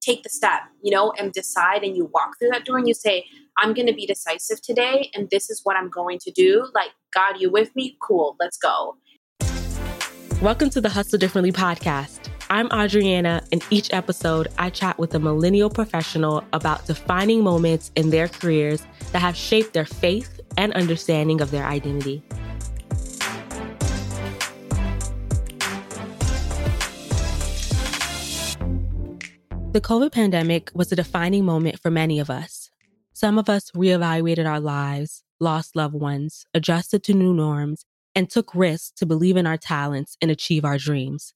take the step, you know, and decide and you walk through that door and you say, I'm going to be decisive today and this is what I'm going to do. Like, God, you with me? Cool, let's go. Welcome to the Hustle Differently podcast. I'm Adriana, and each episode I chat with a millennial professional about defining moments in their careers that have shaped their faith and understanding of their identity. The COVID pandemic was a defining moment for many of us. Some of us reevaluated our lives, lost loved ones, adjusted to new norms, and took risks to believe in our talents and achieve our dreams.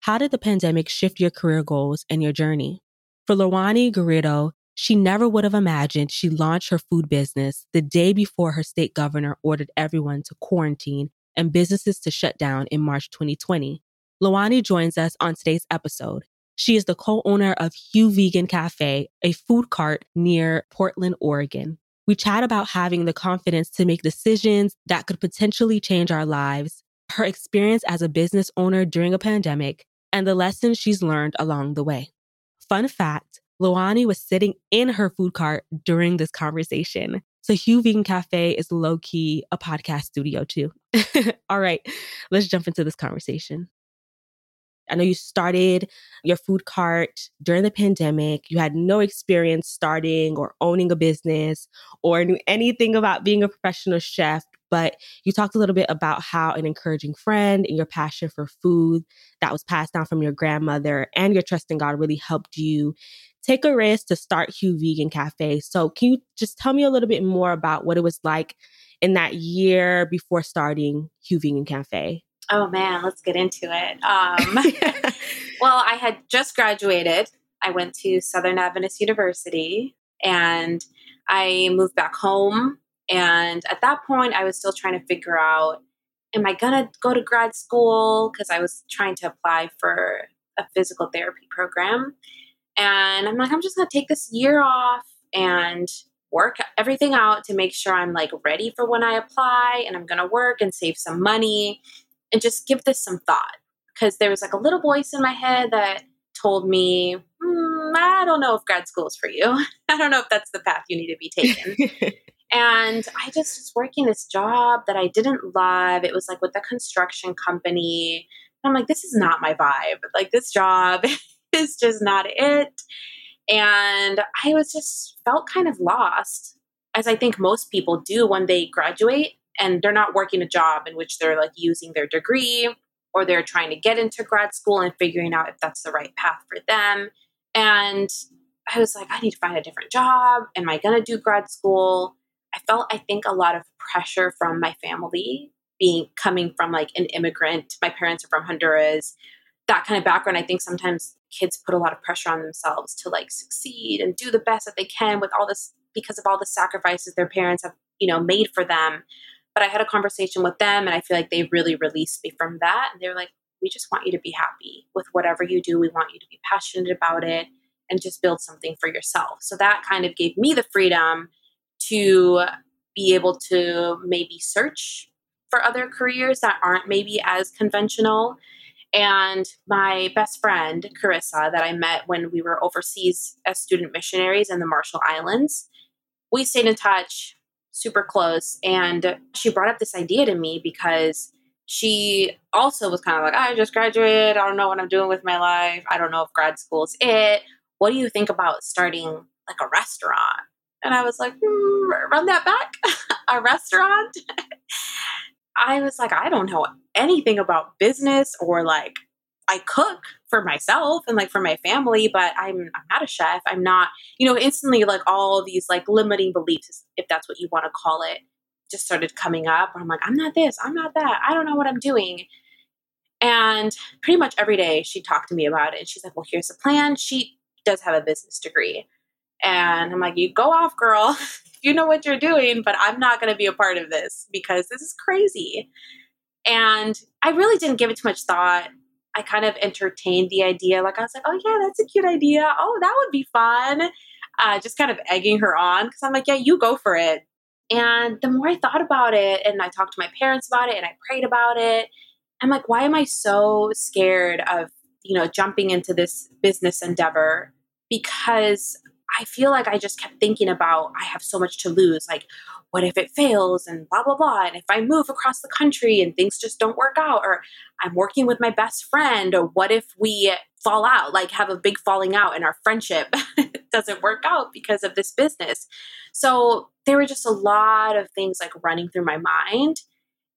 How did the pandemic shift your career goals and your journey? For Lawani Garrido, she never would have imagined she launched her food business the day before her state governor ordered everyone to quarantine and businesses to shut down in March 2020. Lawani joins us on today's episode she is the co-owner of Hue Vegan Cafe, a food cart near Portland, Oregon. We chat about having the confidence to make decisions that could potentially change our lives, her experience as a business owner during a pandemic, and the lessons she's learned along the way. Fun fact, Lawani was sitting in her food cart during this conversation. So Hue Vegan Cafe is low key a podcast studio too. All right, let's jump into this conversation. I know you started your food cart during the pandemic. You had no experience starting or owning a business or knew anything about being a professional chef, but you talked a little bit about how an encouraging friend and your passion for food that was passed down from your grandmother and your trust in God really helped you take a risk to start Hue Vegan Cafe. So, can you just tell me a little bit more about what it was like in that year before starting Hue Vegan Cafe? Oh man, let's get into it. Um, well, I had just graduated. I went to Southern Adventist University and I moved back home. And at that point, I was still trying to figure out am I going to go to grad school? Because I was trying to apply for a physical therapy program. And I'm like, I'm just going to take this year off and work everything out to make sure I'm like ready for when I apply and I'm going to work and save some money and just give this some thought because there was like a little voice in my head that told me, mm, I don't know if grad school is for you. I don't know if that's the path you need to be taken. and I just was working this job that I didn't love. It was like with a construction company. I'm like, this is not my vibe. Like, this job is just not it. And I was just felt kind of lost, as I think most people do when they graduate and they're not working a job in which they're like using their degree or they're trying to get into grad school and figuring out if that's the right path for them. And I was like, I need to find a different job. Am I going to do grad school? I felt, I think, a lot of pressure from my family being coming from like an immigrant. My parents are from Honduras. That kind of background, I think sometimes kids put a lot of pressure on themselves to like succeed and do the best that they can with all this because of all the sacrifices their parents have, you know, made for them. But I had a conversation with them and I feel like they really released me from that. And they were like, we just want you to be happy with whatever you do. We want you to be passionate about it and just build something for yourself. So that kind of gave me the freedom to be able to maybe search for other careers that aren't maybe as conventional. And my best friend, Carissa, that I met when we were overseas as student missionaries in the Marshall Islands, we stayed in touch super close. And she brought up this idea to me because she also was kind of like, I just graduated. I don't know what I'm doing with my life. I don't know if grad school's it. What do you think about starting like a restaurant? And I was like, mm, run that back. a restaurant? I was like, I don't know anything about business or like I cook for myself and like for my family, but I'm I'm not a chef. I'm not, you know, instantly like all these like limiting beliefs, if that's what you want to call it, just started coming up. I'm like, I'm not this, I'm not that, I don't know what I'm doing. And pretty much every day she talked to me about it. And she's like, Well, here's the plan. She does have a business degree. And I'm like, You go off, girl. you know what you're doing, but I'm not going to be a part of this because this is crazy. And I really didn't give it too much thought. I kind of entertained the idea. Like I was like, oh yeah, that's a cute idea. Oh, that would be fun. Uh, just kind of egging her on because I'm like, yeah, you go for it. And the more I thought about it and I talked to my parents about it and I prayed about it, I'm like, why am I so scared of, you know, jumping into this business endeavor because I feel like I just kept thinking about I have so much to lose. Like, what if it fails and blah, blah, blah. And if I move across the country and things just don't work out, or I'm working with my best friend, or what if we fall out, like have a big falling out and our friendship doesn't work out because of this business. So there were just a lot of things like running through my mind.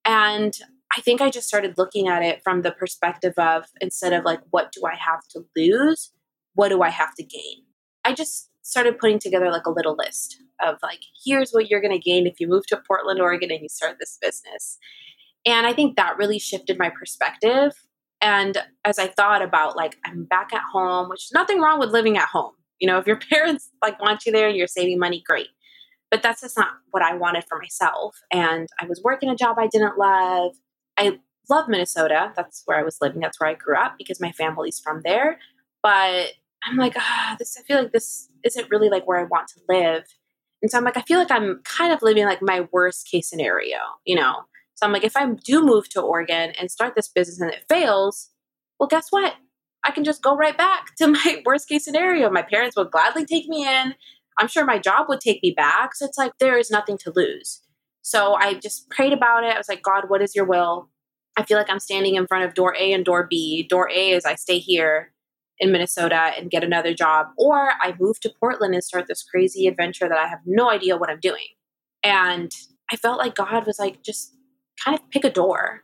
And I think I just started looking at it from the perspective of instead of like, what do I have to lose? What do I have to gain? I just started putting together like a little list of like, here's what you're going to gain if you move to Portland, Oregon and you start this business. And I think that really shifted my perspective. And as I thought about like, I'm back at home, which is nothing wrong with living at home. You know, if your parents like want you there and you're saving money, great. But that's just not what I wanted for myself. And I was working a job I didn't love. I love Minnesota. That's where I was living. That's where I grew up because my family's from there. But I'm like, ah, this, I feel like this isn't really like where I want to live. And so I'm like, I feel like I'm kind of living like my worst case scenario, you know? So I'm like, if I do move to Oregon and start this business and it fails, well, guess what? I can just go right back to my worst case scenario. My parents would gladly take me in. I'm sure my job would take me back. So it's like, there is nothing to lose. So I just prayed about it. I was like, God, what is your will? I feel like I'm standing in front of door A and door B. Door A is I stay here in Minnesota and get another job, or I move to Portland and start this crazy adventure that I have no idea what I'm doing. And I felt like God was like, just kind of pick a door,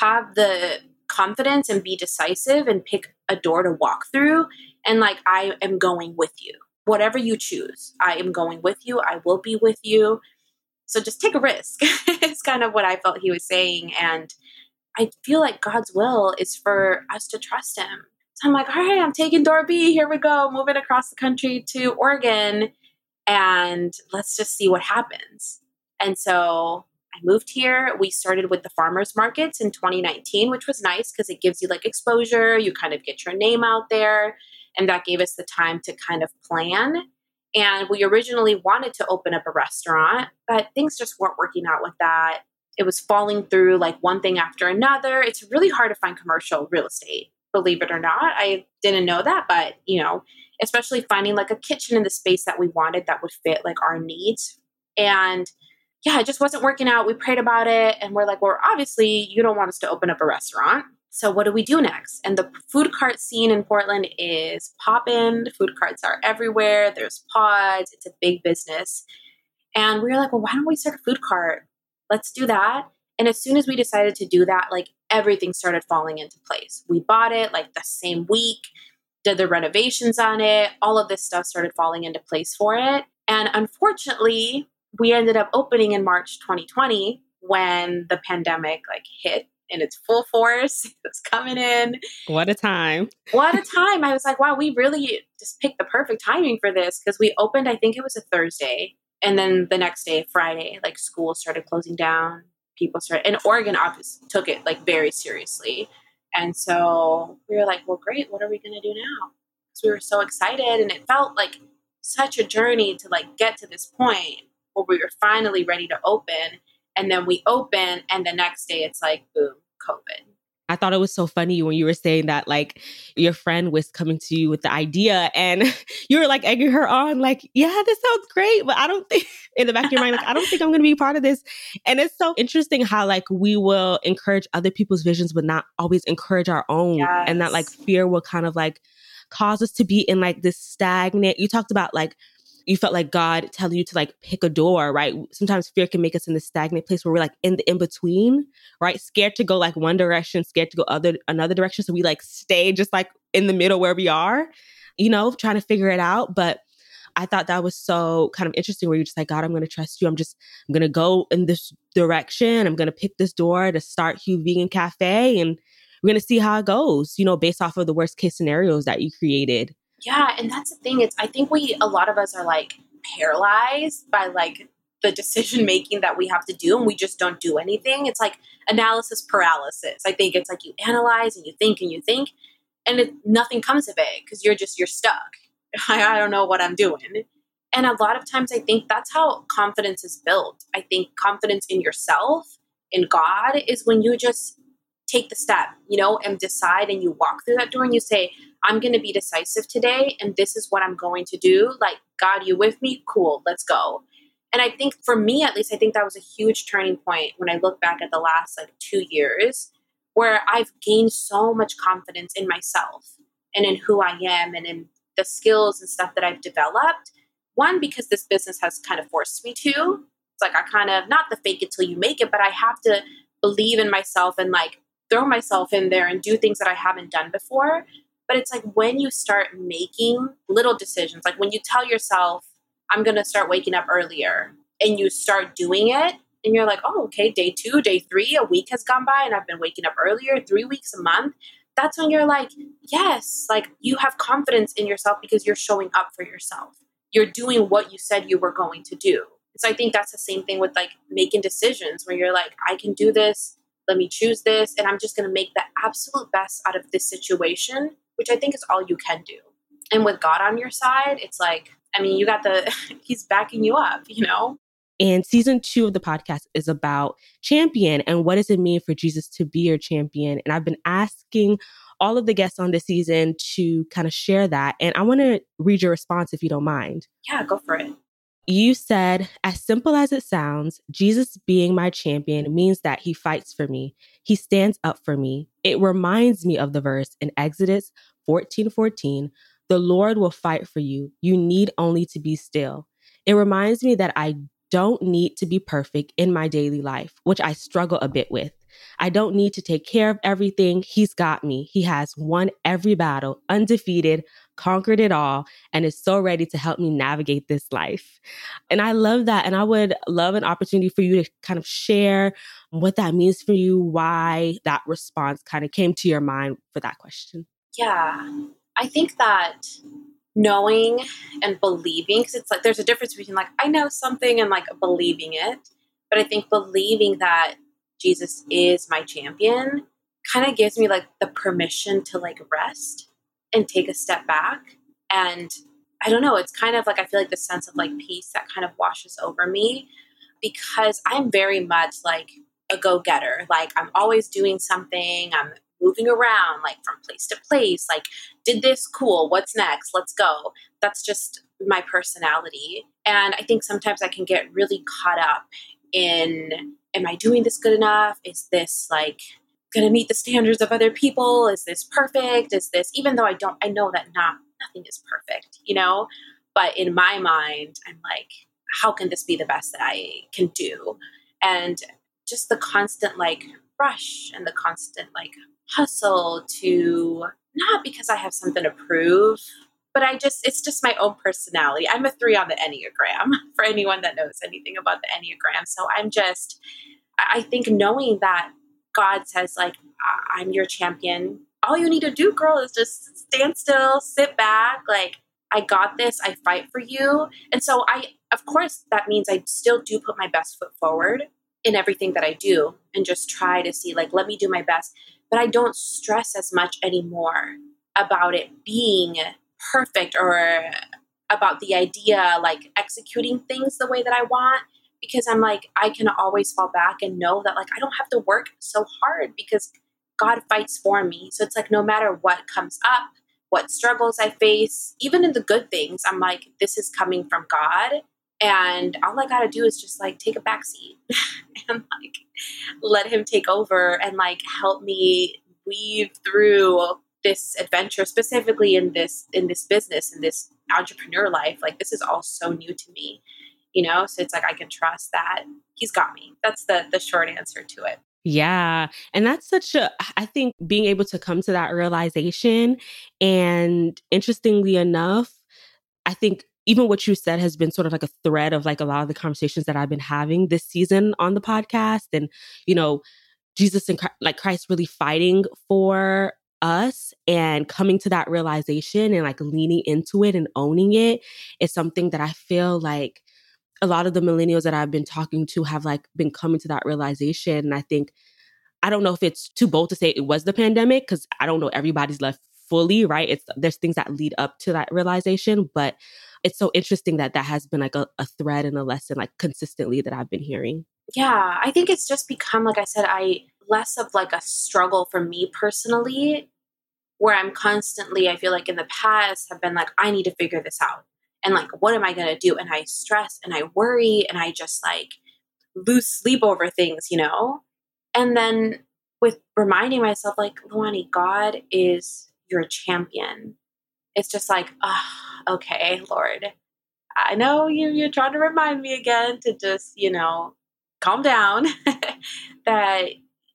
have the confidence and be decisive and pick a door to walk through. And like, I am going with you. Whatever you choose, I am going with you. I will be with you. So just take a risk. it's kind of what I felt he was saying. And I feel like God's will is for us to trust him so I'm like, all right, I'm taking door B. Here we go, moving across the country to Oregon, and let's just see what happens. And so I moved here. We started with the farmers markets in 2019, which was nice because it gives you like exposure. You kind of get your name out there. And that gave us the time to kind of plan. And we originally wanted to open up a restaurant, but things just weren't working out with that. It was falling through like one thing after another. It's really hard to find commercial real estate believe it or not. I didn't know that, but you know, especially finding like a kitchen in the space that we wanted that would fit like our needs. And yeah, it just wasn't working out. We prayed about it and we're like, well, obviously you don't want us to open up a restaurant. So what do we do next? And the food cart scene in Portland is popping. Food carts are everywhere. There's pods. It's a big business. And we were like, well, why don't we start a food cart? Let's do that. And as soon as we decided to do that, like everything started falling into place. We bought it like the same week, did the renovations on it, all of this stuff started falling into place for it. And unfortunately, we ended up opening in March 2020 when the pandemic like hit in its full force. It's coming in. What a time. what a time. I was like, wow, we really just picked the perfect timing for this because we opened, I think it was a Thursday. And then the next day, Friday, like school started closing down people started and Oregon obviously took it like very seriously. And so we were like, well, great, what are we gonna do now? Because we were so excited and it felt like such a journey to like get to this point where we were finally ready to open. And then we open and the next day it's like boom, COVID. I thought it was so funny when you were saying that like your friend was coming to you with the idea and you were like egging her on, like, yeah, this sounds great, but I don't think in the back of your mind, like, I don't think I'm gonna be part of this. And it's so interesting how like we will encourage other people's visions, but not always encourage our own. Yes. And that like fear will kind of like cause us to be in like this stagnant. You talked about like you felt like God telling you to like pick a door, right? Sometimes fear can make us in the stagnant place where we're like in the in between, right? Scared to go like one direction, scared to go other another direction. So we like stay just like in the middle where we are, you know, trying to figure it out. But I thought that was so kind of interesting where you're just like, God, I'm going to trust you. I'm just, I'm going to go in this direction. I'm going to pick this door to start Hue Vegan Cafe and we're going to see how it goes, you know, based off of the worst case scenarios that you created. Yeah, and that's the thing. It's I think we a lot of us are like paralyzed by like the decision making that we have to do and we just don't do anything. It's like analysis paralysis. I think it's like you analyze and you think and you think and it, nothing comes of it because you're just you're stuck. I, I don't know what I'm doing. And a lot of times I think that's how confidence is built. I think confidence in yourself, in God is when you just take the step, you know, and decide and you walk through that door and you say, I'm going to be decisive today and this is what I'm going to do. Like, God, you with me? Cool, let's go. And I think for me, at least, I think that was a huge turning point when I look back at the last like two years where I've gained so much confidence in myself and in who I am and in the skills and stuff that I've developed. One, because this business has kind of forced me to. It's like I kind of, not the fake it till you make it, but I have to believe in myself and like throw myself in there and do things that I haven't done before. But it's like when you start making little decisions, like when you tell yourself, I'm going to start waking up earlier, and you start doing it, and you're like, oh, okay, day two, day three, a week has gone by, and I've been waking up earlier, three weeks, a month. That's when you're like, yes, like you have confidence in yourself because you're showing up for yourself. You're doing what you said you were going to do. So I think that's the same thing with like making decisions where you're like, I can do this, let me choose this, and I'm just going to make the absolute best out of this situation, which I think is all you can do. And with God on your side, it's like, I mean, you got the, he's backing you up, you know? And season two of the podcast is about champion and what does it mean for Jesus to be your champion? And I've been asking all of the guests on this season to kind of share that. And I want to read your response if you don't mind. Yeah, go for it. You said, as simple as it sounds, Jesus being my champion means that he fights for me. He stands up for me. It reminds me of the verse in Exodus 14 14, the Lord will fight for you. You need only to be still. It reminds me that I don't need to be perfect in my daily life, which I struggle a bit with. I don't need to take care of everything. He's got me. He has won every battle, undefeated, conquered it all, and is so ready to help me navigate this life. And I love that. And I would love an opportunity for you to kind of share what that means for you, why that response kind of came to your mind for that question. Yeah. I think that knowing and believing, because it's like there's a difference between like, I know something and like believing it. But I think believing that Jesus is my champion kind of gives me like the permission to like rest and take a step back. And I don't know, it's kind of like I feel like the sense of like peace that kind of washes over me because I'm very much like a go getter. Like I'm always doing something, I'm moving around like from place to place. Like did this cool. What's next? Let's go. That's just my personality. And i think sometimes i can get really caught up in am i doing this good enough? Is this like going to mm. meet the standards of other people. Is this perfect? Is this even though i don't i know that not nothing is perfect you know? But in my mind i'm like how can this be the best that i can do? And just the constant like rush and the constant like hustle to not because I have something to prove, but I just, it's just my own personality. I'm a three on the Enneagram for anyone that knows anything about the Enneagram. So I'm just, I think knowing that God says, like, I'm your champion, all you need to do, girl, is just stand still, sit back. Like, I got this, I fight for you. And so I, of course, that means I still do put my best foot forward in everything that I do and just try to see, like, let me do my best but I don't stress as much anymore about it being perfect or about the idea like executing things the way that I want because I'm like I can always fall back and know that like I don't have to work so hard because God fights for me. So it's like no matter what comes up, what struggles I face, even in the good things, I'm like this is coming from God and all I got to do is just like take a back seat and like let him take over and like help me weave through this adventure specifically in this in this business in this entrepreneur life like this is all so new to me you know so it's like i can trust that he's got me that's the the short answer to it yeah. And that's such a, I think being able to come to that realization. And interestingly enough, I think even what you said has been sort of like a thread of like a lot of the conversations that I've been having this season on the podcast. And, you know, Jesus and like Christ really fighting for us and coming to that realization and like leaning into it and owning it is something that I feel like a lot of the millennials that I've been talking to have like been coming to that realization. And I think I don't know if it's too bold to say it was the pandemic because I don't know everybody's left fully right. It's there's things that lead up to that realization, but it's so interesting that that has been like a, a thread and a lesson like consistently that I've been hearing. Yeah, I think it's just become like I said, I less of like a struggle for me personally where I'm constantly, I feel like in the past have been like, I need to figure this out. And like, what am I going to do? And I stress and I worry and I just like lose sleep over things, you know? And then with reminding myself, like, Luani, God is your champion. It's just like, oh, okay, Lord, I know you, you're trying to remind me again to just, you know, calm down, that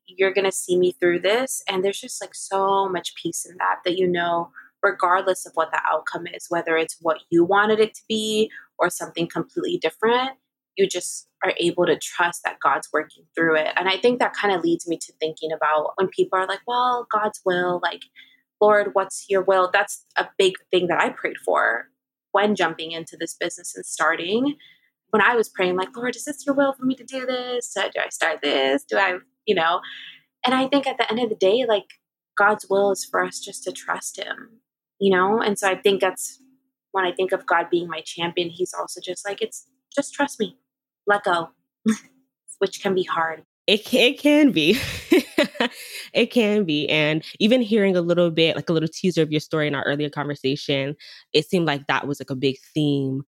you're going to see me through this. And there's just like so much peace in that, that you know, regardless of what the outcome is, whether it's what you wanted it to be or something completely different, you just are able to trust that God's working through it. And I think that kind of leads me to thinking about when people are like, well, God's will, like, Lord, what's your will? That's a big thing that I prayed for when jumping into this business and starting. When I was praying, like, Lord, is this your will for me to do this? Do I start this? Do I, you know? And I think at the end of the day, like, God's will is for us just to trust Him, you know? And so I think that's when I think of God being my champion, He's also just like, it's just trust me, let go, which can be hard. It, it can be. it can be. And even hearing a little bit, like a little teaser of your story in our earlier conversation, it seemed like that was like a big theme.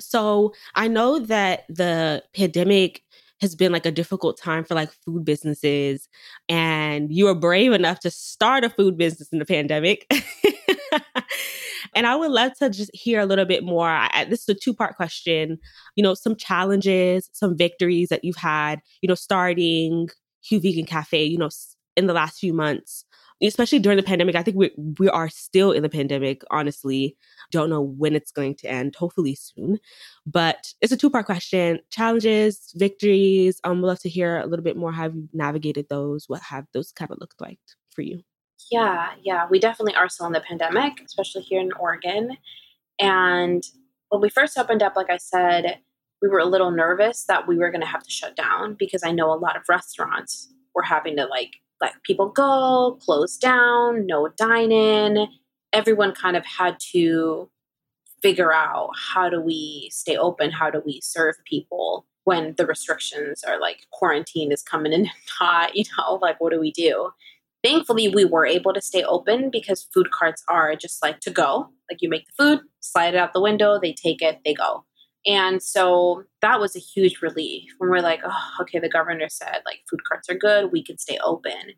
So I know that the pandemic has been like a difficult time for like food businesses and you were brave enough to start a food business in the pandemic and I would love to just hear a little bit more. I, this is a two part question. You know, some challenges, some victories that you've had, you know, starting Hue Vegan Cafe, you know, in the last few months, especially during the pandemic. I think we, we are still in the pandemic, honestly. Don't know when it's going to end, hopefully soon. But it's a two part question challenges, victories. Um, we'd love to hear a little bit more how you navigated those, what have those kind of looked like for you. Yeah, yeah, we definitely are still in the pandemic, especially here in Oregon. And when we first opened up, like I said, we were a little nervous that we were going to have to shut down because I know a lot of restaurants were having to like let people go, close down, no dine in. Everyone kind of had to figure out how do we stay open? How do we serve people when the restrictions are like quarantine is coming in hot? You know, like what do we do? Thankfully we were able to stay open because food carts are just like to go. Like you make the food slide it out the window they take it they go. And so that was a huge relief when we're like oh okay the governor said like food carts are good we can stay open.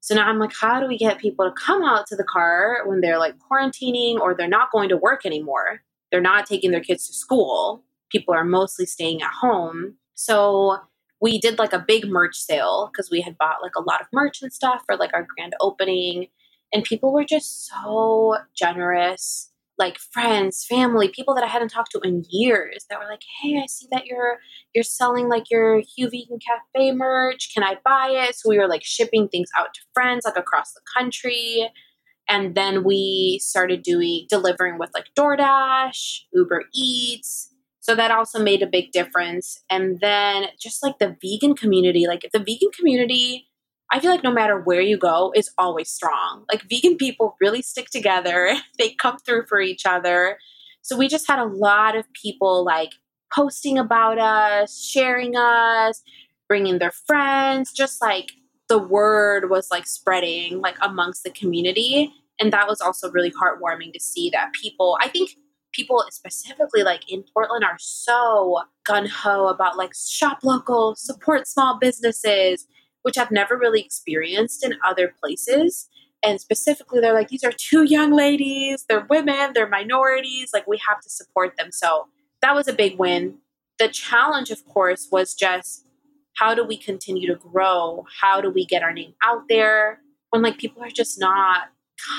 So now i'm like how do we get people to come out to the car when they're like quarantining or they're not going to work anymore? They're not taking their kids to school. People are mostly staying at home. So we did like a big merch sale because we had bought like a lot of merch and stuff for like our grand opening. And people were just so generous like friends family people that i hadn't talked to in years that were like hey i see that you're you're selling like your hue vegan cafe merch. Can i buy it? So we were like shipping things out to friends like across the country. And then we started doing delivering with like doordash uber eats so that also made a big difference. And then just like the vegan community, like the vegan community, I feel like no matter where you go, is always strong. Like vegan people really stick together, they come through for each other. So we just had a lot of people like posting about us, sharing us, bringing their friends, just like the word was like spreading like amongst the community. And that was also really heartwarming to see that people, I think people specifically like in Portland are so gun ho about like shop local, support small businesses, which I've never really experienced in other places. And specifically, they're like, these are two young ladies, they're women, they're minorities, like we have to support them. So that was a big win. The challenge, of course, was just how do we continue to grow? How do we get our name out there when like people are just not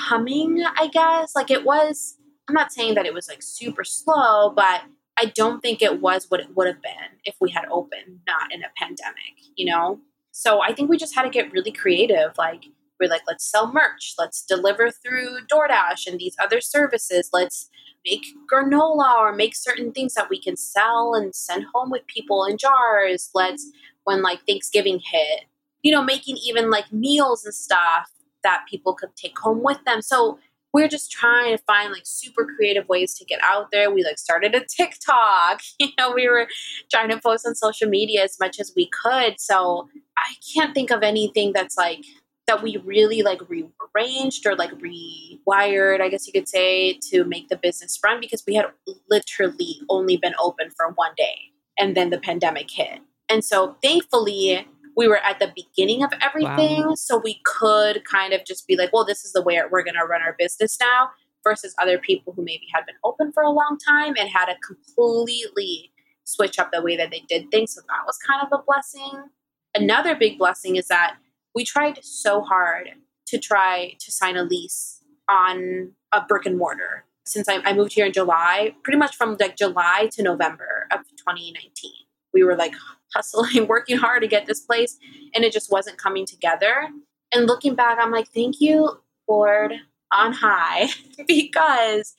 coming, I guess? Like it was I'm not saying that it was like super slow, but I don't think it was what it would have been if we had opened not in a pandemic, you know? So I think we just had to get really creative. Like, we're like, let's sell merch, let's deliver through DoorDash and these other services, let's make granola or make certain things that we can sell and send home with people in jars. Let's, when like Thanksgiving hit, you know, making even like meals and stuff that people could take home with them. So we're just trying to find like super creative ways to get out there. We like started a TikTok. You know, we were trying to post on social media as much as we could. So I can't think of anything that's like that we really like rearranged or like rewired, I guess you could say, to make the business run because we had literally only been open for one day and then the pandemic hit. And so thankfully, we were at the beginning of everything. Wow. So we could kind of just be like, well, this is the way we're going to run our business now versus other people who maybe had been open for a long time and had to completely switch up the way that they did things. So that was kind of a blessing. Another big blessing is that we tried so hard to try to sign a lease on a brick and mortar since I, I moved here in July, pretty much from like July to November of 2019. We were like hustling, working hard to get this place, and it just wasn't coming together. And looking back, I'm like, thank you, Lord, on high, because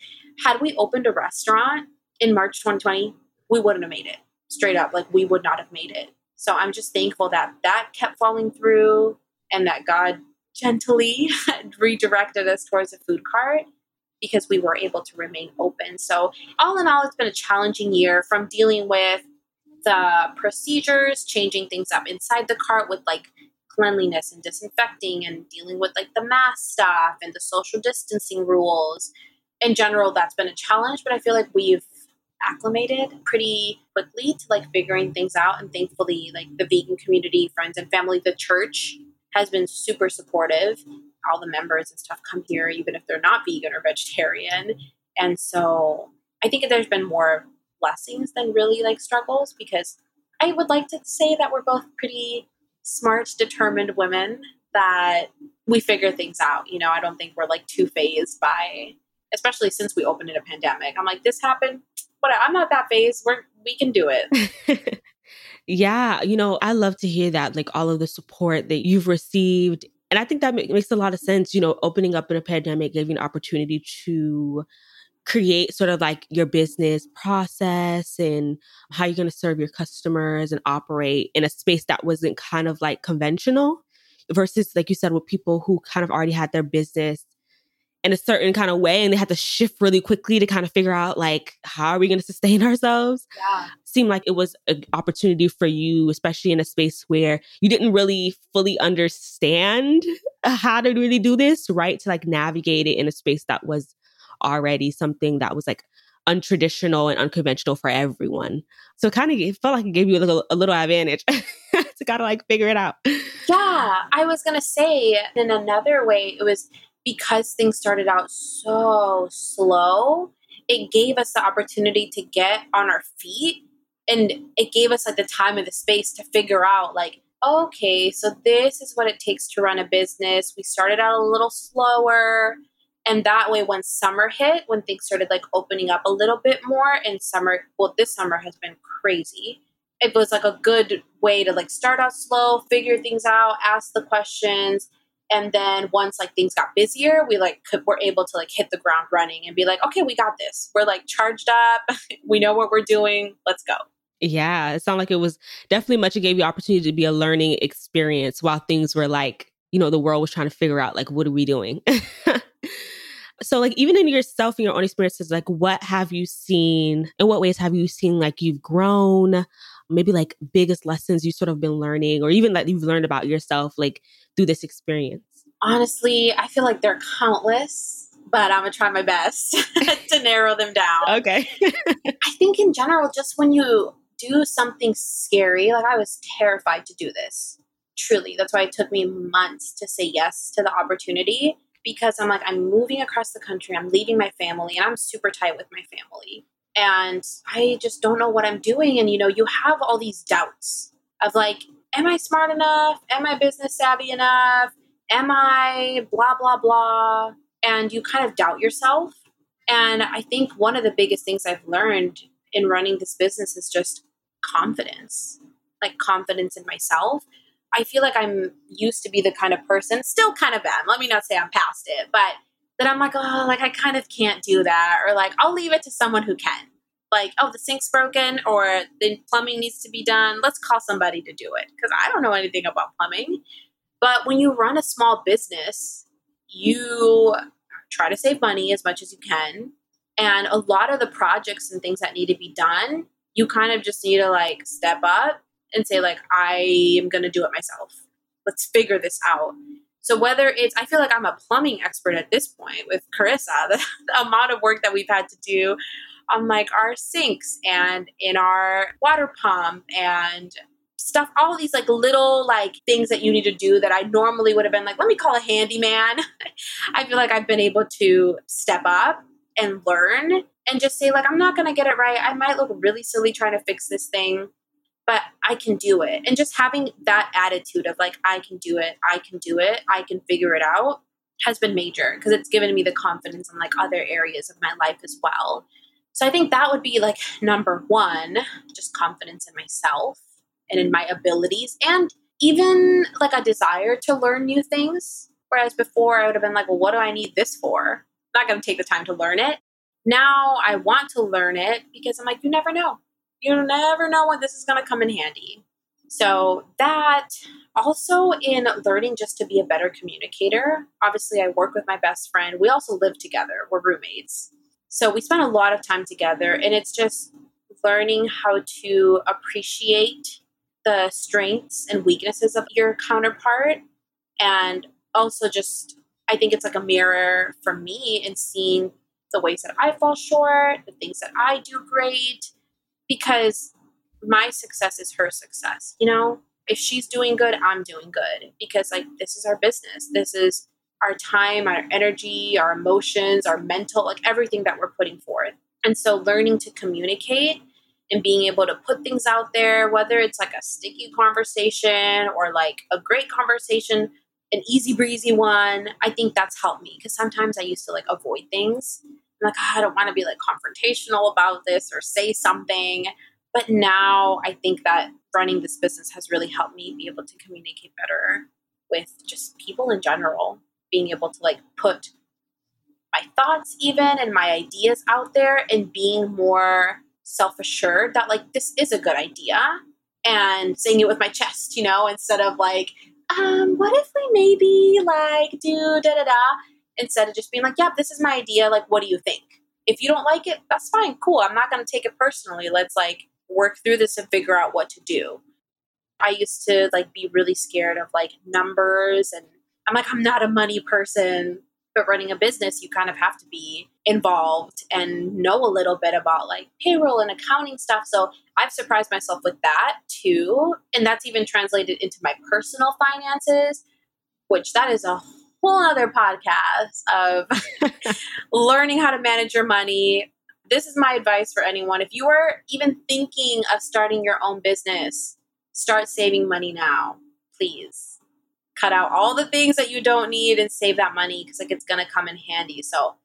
had we opened a restaurant in March 2020, we wouldn't have made it. Straight up, like we would not have made it. So I'm just thankful that that kept falling through and that God gently redirected us towards a food cart because we were able to remain open. So, all in all, it's been a challenging year from dealing with the procedures, changing things up inside the cart with like cleanliness and disinfecting and dealing with like the mask stuff and the social distancing rules. In general, that's been a challenge, but I feel like we've acclimated pretty quickly to like figuring things out. And thankfully, like the vegan community, friends and family, the church has been super supportive. All the members and stuff come here, even if they're not vegan or vegetarian. And so I think there's been more blessings than really like struggles because I would like to say that we're both pretty smart, determined women that we figure things out. You know, I don't think we're like too phased by, especially since we opened in a pandemic. I'm like, this happened. But I'm not that phased. We're we can do it. yeah, you know, I love to hear that, like all of the support that you've received. And I think that makes a lot of sense. You know, opening up in a pandemic gave you an opportunity to create sort of like your business process and how you're going to serve your customers and operate in a space that wasn't kind of like conventional versus like you said with people who kind of already had their business in a certain kind of way and they had to shift really quickly to kind of figure out like how are we going to sustain ourselves yeah. seemed like it was an opportunity for you especially in a space where you didn't really fully understand how to really do this right to like navigate it in a space that was already something that was like untraditional and unconventional for everyone. So kind of it felt like it gave you a little, a little advantage to kind of like figure it out. Yeah, I was gonna say in another way, it was because things started out so slow. It gave us the opportunity to get on our feet, and it gave us like the time and the space to figure out like okay, so this is what it takes to run a business. We started out a little slower and that way when summer hit when things started like opening up a little bit more and summer well this summer has been crazy it was like a good way to like start out slow figure things out ask the questions. And then once like things got busier we like could we're able to like hit the ground running and be like okay we got this. We're like charged up. We know what we're doing. Let's go. Yeah it sounded like it was definitely much it gave you opportunity to be a learning experience while things were like you know the world was trying to figure out like what are we doing so like even in yourself and your own experiences like what have you seen? In what ways have you seen like you've grown? Maybe like biggest lessons you sort of been learning or even that you've learned about yourself like through this experience? Honestly i feel like they're countless but i'm gonna try my best to narrow them down. Okay. I think in general just when you do something scary like i was terrified to do this. Truly that's why it took me months to say yes to the opportunity because I'm like, I'm moving across the country, I'm leaving my family, and I'm super tight with my family. And I just don't know what I'm doing. And, you know, you have all these doubts of like, am I smart enough? Am I business savvy enough? Am I blah, blah, blah? And you kind of doubt yourself. And I think one of the biggest things I've learned in running this business is just confidence like confidence in myself I feel like I'm used to be the kind of person, still kind of am. Let me not say I'm past it, but that I'm like, oh, like I kind of can't do that. Or like, I'll leave it to someone who can. Like, oh, the sink's broken or the plumbing needs to be done. Let's call somebody to do it because I don't know anything about plumbing. But when you run a small business, you try to save money as much as you can. And a lot of the projects and things that need to be done, you kind of just need to like step up and say like I am going to do it myself. Let's figure this out. So whether it's, I feel like I'm a plumbing expert at this point with Carissa, the, the amount of work that we've had to do on like our sinks and in our water pump and stuff all these like little like things that you need to do that i normally would have been like let me call a handyman i feel like i've been able to step up and learn and just say like i'm not going to get it right i might look really silly trying to fix this thing but i can do it. And just having that attitude of like i can do it i can do it i can figure it out has been major because it's given me the confidence in like other areas of my life as well. So i think that would be like number one just confidence in myself and in my abilities and even like a desire to learn new things. Whereas before i would have been like well what do i need this for? I'm not going to take the time to learn it. Now I want to learn it because I'm like, you never know. You never know when this is going to come in handy. So, that also in learning just to be a better communicator. Obviously, I work with my best friend. We also live together, we're roommates. So, we spend a lot of time together, and it's just learning how to appreciate the strengths and weaknesses of your counterpart and also just I think it's like a mirror for me in seeing the ways that I fall short, the things that I do great, because my success is her success. You know, if she's doing good, I'm doing good because, like, this is our business. This is our time, our energy, our emotions, our mental, like everything that we're putting forth. And so, learning to communicate and being able to put things out there, whether it's like a sticky conversation or like a great conversation, an easy breezy one, I think that's helped me because sometimes I used to like avoid things like, oh, I don't want to be like confrontational about this or say something. But now I think that running this business has really helped me be able to communicate better with just people in general, being able to like put my thoughts even and my ideas out there and being more self assured that like this is a good idea and saying it with my chest, you know, instead of like, um, what if we maybe like do da da da? Instead of just being like, yeah, this is my idea. Like, what do you think? If you don't like it, that's fine. Cool. I'm not going to take it personally. Let's like work through this and figure out what to do. I used to like be really scared of like numbers and I'm like, I'm not a money person. But running a business, you kind of have to be involved and know a little bit about like payroll and accounting stuff. So I've surprised myself with that too. And that's even translated into my personal finances, which that is a whole other podcast of learning how to manage your money. This is my advice for anyone. If you are even thinking of starting your own business, start saving money now, please. Cut out all the things that you don't need and save that money because like it's gonna come in handy. So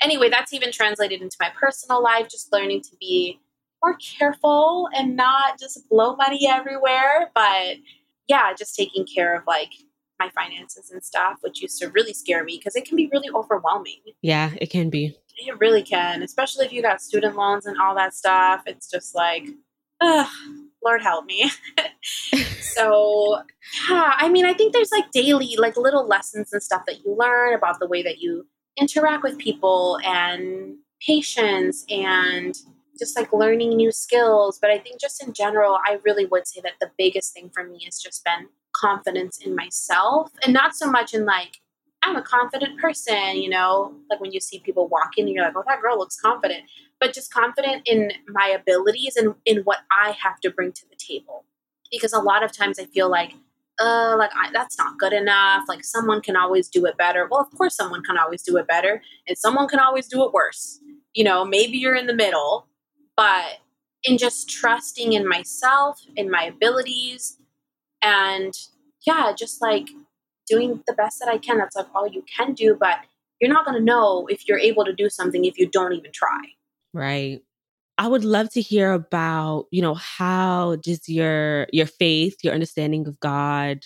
anyway, that's even translated into my personal life, just learning to be more careful and not just blow money everywhere, but yeah, just taking care of like my finances and stuff, which used to really scare me because it can be really overwhelming. Yeah, it can be. It really can, especially if you got student loans and all that stuff. It's just like, ugh, Lord help me. so, yeah, I mean, I think there's like daily, like little lessons and stuff that you learn about the way that you interact with people and patience and just like learning new skills. But I think just in general, I really would say that the biggest thing for me has just been confidence in myself and not so much in like I'm a confident person, you know, like when you see people walking and you're like, oh, that girl looks confident, but just confident in my abilities and in what I have to bring to the table. Because a lot of times I feel like, uh, like I, that's not good enough. Like someone can always do it better. Well, of course, someone can always do it better, and someone can always do it worse. You know, maybe you're in the middle, but in just trusting in myself, in my abilities, and yeah, just like doing the best that I can. That's like all you can do, but you're not going to know if you're able to do something if you don't even try. Right. I would love to hear about, you know, how does your your faith, your understanding of God,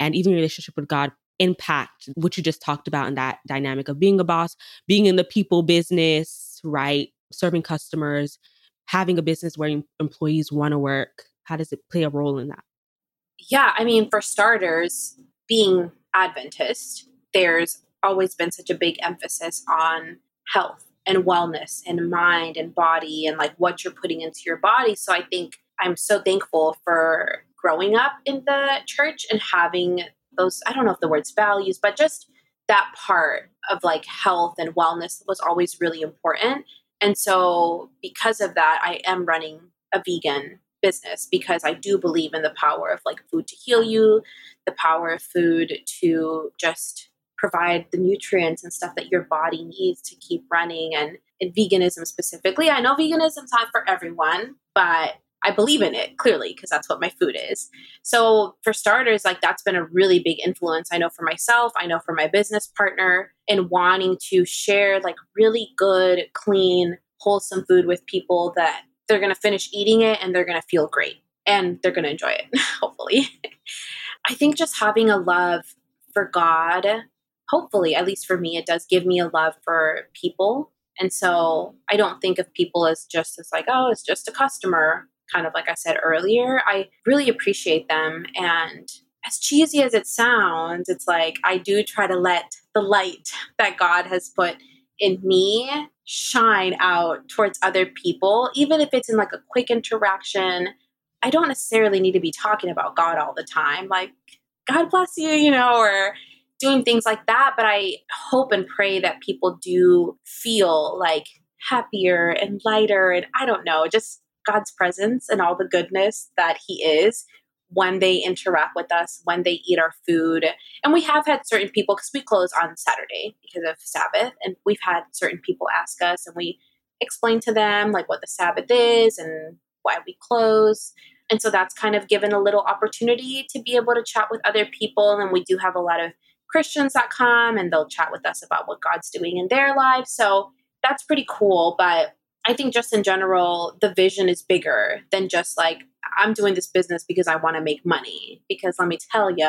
and even your relationship with God impact what you just talked about in that dynamic of being a boss, being in the people business, right? Serving customers, having a business where employees want to work. How does it play a role in that? Yeah, I mean, for starters, being Adventist, there's always been such a big emphasis on health and wellness and mind and body and like what you're putting into your body. So I think I'm so thankful for growing up in the church and having those, I don't know if the word's values, but just that part of like health and wellness was always really important. And so, because of that, I am running a vegan business because I do believe in the power of like food to heal you, the power of food to just provide the nutrients and stuff that your body needs to keep running and in veganism specifically. I know veganism's not for everyone, but I believe in it clearly because that's what my food is. So, for starters, like that's been a really big influence. I know for myself, I know for my business partner, in wanting to share like really good, clean, wholesome food with people that they're going to finish eating it and they're going to feel great and they're going to enjoy it, hopefully. I think just having a love for God, hopefully, at least for me, it does give me a love for people. And so I don't think of people as just as like, oh, it's just a customer kind of like I said earlier, I really appreciate them. And as cheesy as it sounds, it's like I do try to let the light that God has put in me shine out towards other people, even if it's in like a quick interaction. I don't necessarily need to be talking about God all the time, like, God bless you, you know, or doing things like that. But I hope and pray that people do feel like happier and lighter and I don't know, just God's presence and all the goodness that He is when they interact with us, when they eat our food. And we have had certain people, because we close on Saturday because of Sabbath, and we've had certain people ask us, and we explain to them like what the Sabbath is and why we close. And so that's kind of given a little opportunity to be able to chat with other people. And we do have a lot of Christians that come and they'll chat with us about what God's doing in their lives. So that's pretty cool. But I think just in general, the vision is bigger than just like, I'm doing this business because I want to make money. Because let me tell you,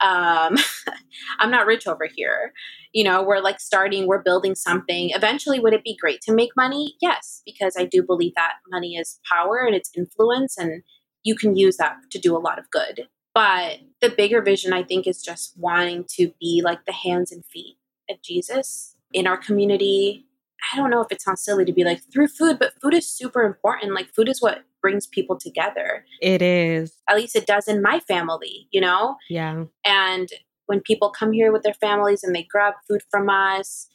um, I'm not rich over here. You know, we're like starting, we're building something. Eventually, would it be great to make money? Yes, because I do believe that money is power and it's influence, and you can use that to do a lot of good. But the bigger vision, I think, is just wanting to be like the hands and feet of Jesus in our community, I don't know if it sounds silly to be like through food, but food is super important. Like food is what brings people together. It is. At least it does in my family, you know? Yeah. And when people come here with their families and they grab food from us,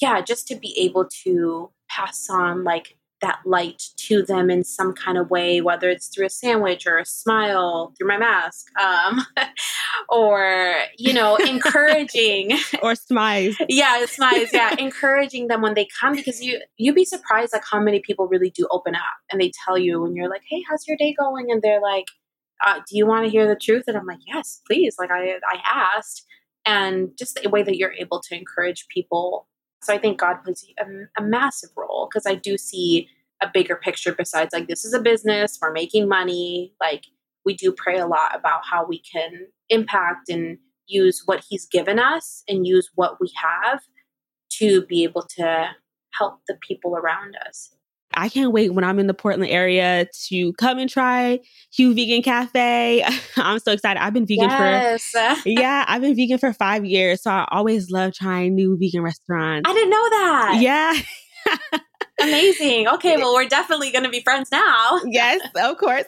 yeah, just to be able to pass on like that light to them in some kind of way, whether it's through a sandwich or a smile through my mask, um, or you know, encouraging or smiles. yeah, smiles. Yeah, encouraging them when they come because you you'd be surprised like how many people really do open up and they tell you when you're like, "Hey, how's your day going?" and they're like, uh, "Do you want to hear the truth?" And I'm like, "Yes, please." Like I I asked, and just the way that you're able to encourage people so I think God plays a, a massive role because I do see a bigger picture besides like this is a business, we're making money. Like we do pray a lot about how we can impact and use what He's given us and use what we have to be able to help the people around us. I can't wait when I'm in the Portland area to come and try Hue Vegan Cafe. I'm so excited. I've been vegan yes. for yeah, I've been vegan for five years, so I always love trying new vegan restaurants. I didn't know that. Yeah. Amazing. Okay, well, we're definitely going to be friends now. yes, of course.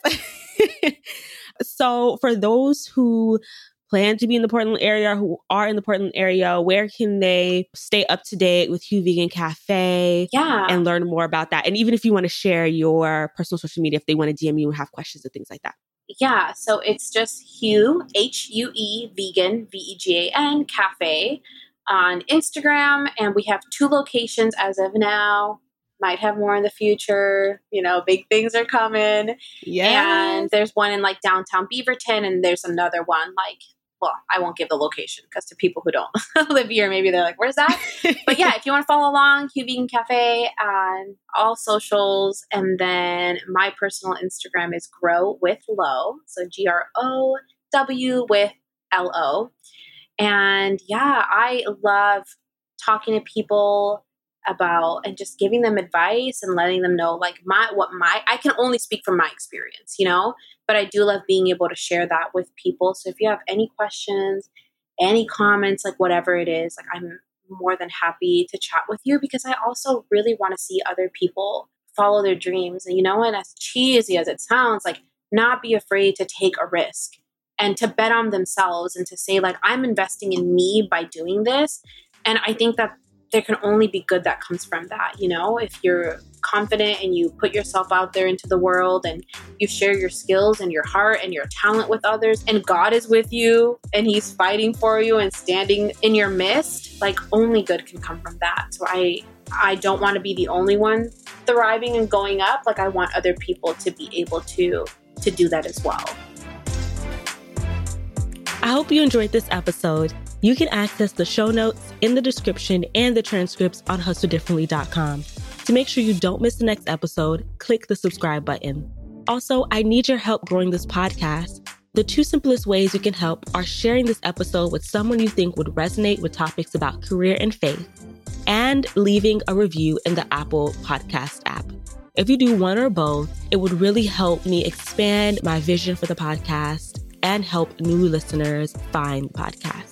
so, for those who plan to be in the Portland area, who are in the Portland area, where can they stay up to date with Hue Vegan Cafe? Yeah. And learn more about that. And even if you want to share your personal social media, if they want to DM you and have questions and things like that. Yeah. So it's just Hue, H U E Vegan, V E G A N Cafe on Instagram. And we have two locations as of now might have more in the future. You know, big things are coming. Yeah. And there's one in like downtown Beaverton, and there's another one like well, I won't give the location because to people who don't live here, maybe they're like, where's that? but yeah, if you want to follow along, Hue Vegan Cafe on all socials. And then my personal Instagram is Grow with Lo. So G R O W with L O. And yeah, I love talking to people about and just giving them advice and letting them know like my what my I can only speak from my experience, you know, but I do love being able to share that with people. So if you have any questions, any comments, like whatever it is, like I'm more than happy to chat with you because I also really want to see other people follow their dreams. And you know, and as cheesy as it sounds, like not be afraid to take a risk and to bet on themselves and to say like i'm investing in me by doing this and i think that there can only be good that comes from that you know? If you're confident and you put yourself out there into the world and you share your skills and your heart and your talent with others and God is with you and he's fighting for you and standing in your midst like only good can come from that. So i i don't want to be the only one thriving and going up like i want other people to be able to to do that as well. I hope you enjoyed this episode. You can access the show notes in the description and the transcripts on hustledifferently.com. To make sure you don't miss the next episode, click the subscribe button. Also, I need your help growing this podcast. The two simplest ways you can help are sharing this episode with someone you think would resonate with topics about career and faith, and leaving a review in the Apple Podcast app. If you do one or both, it would really help me expand my vision for the podcast and help new listeners find podcasts.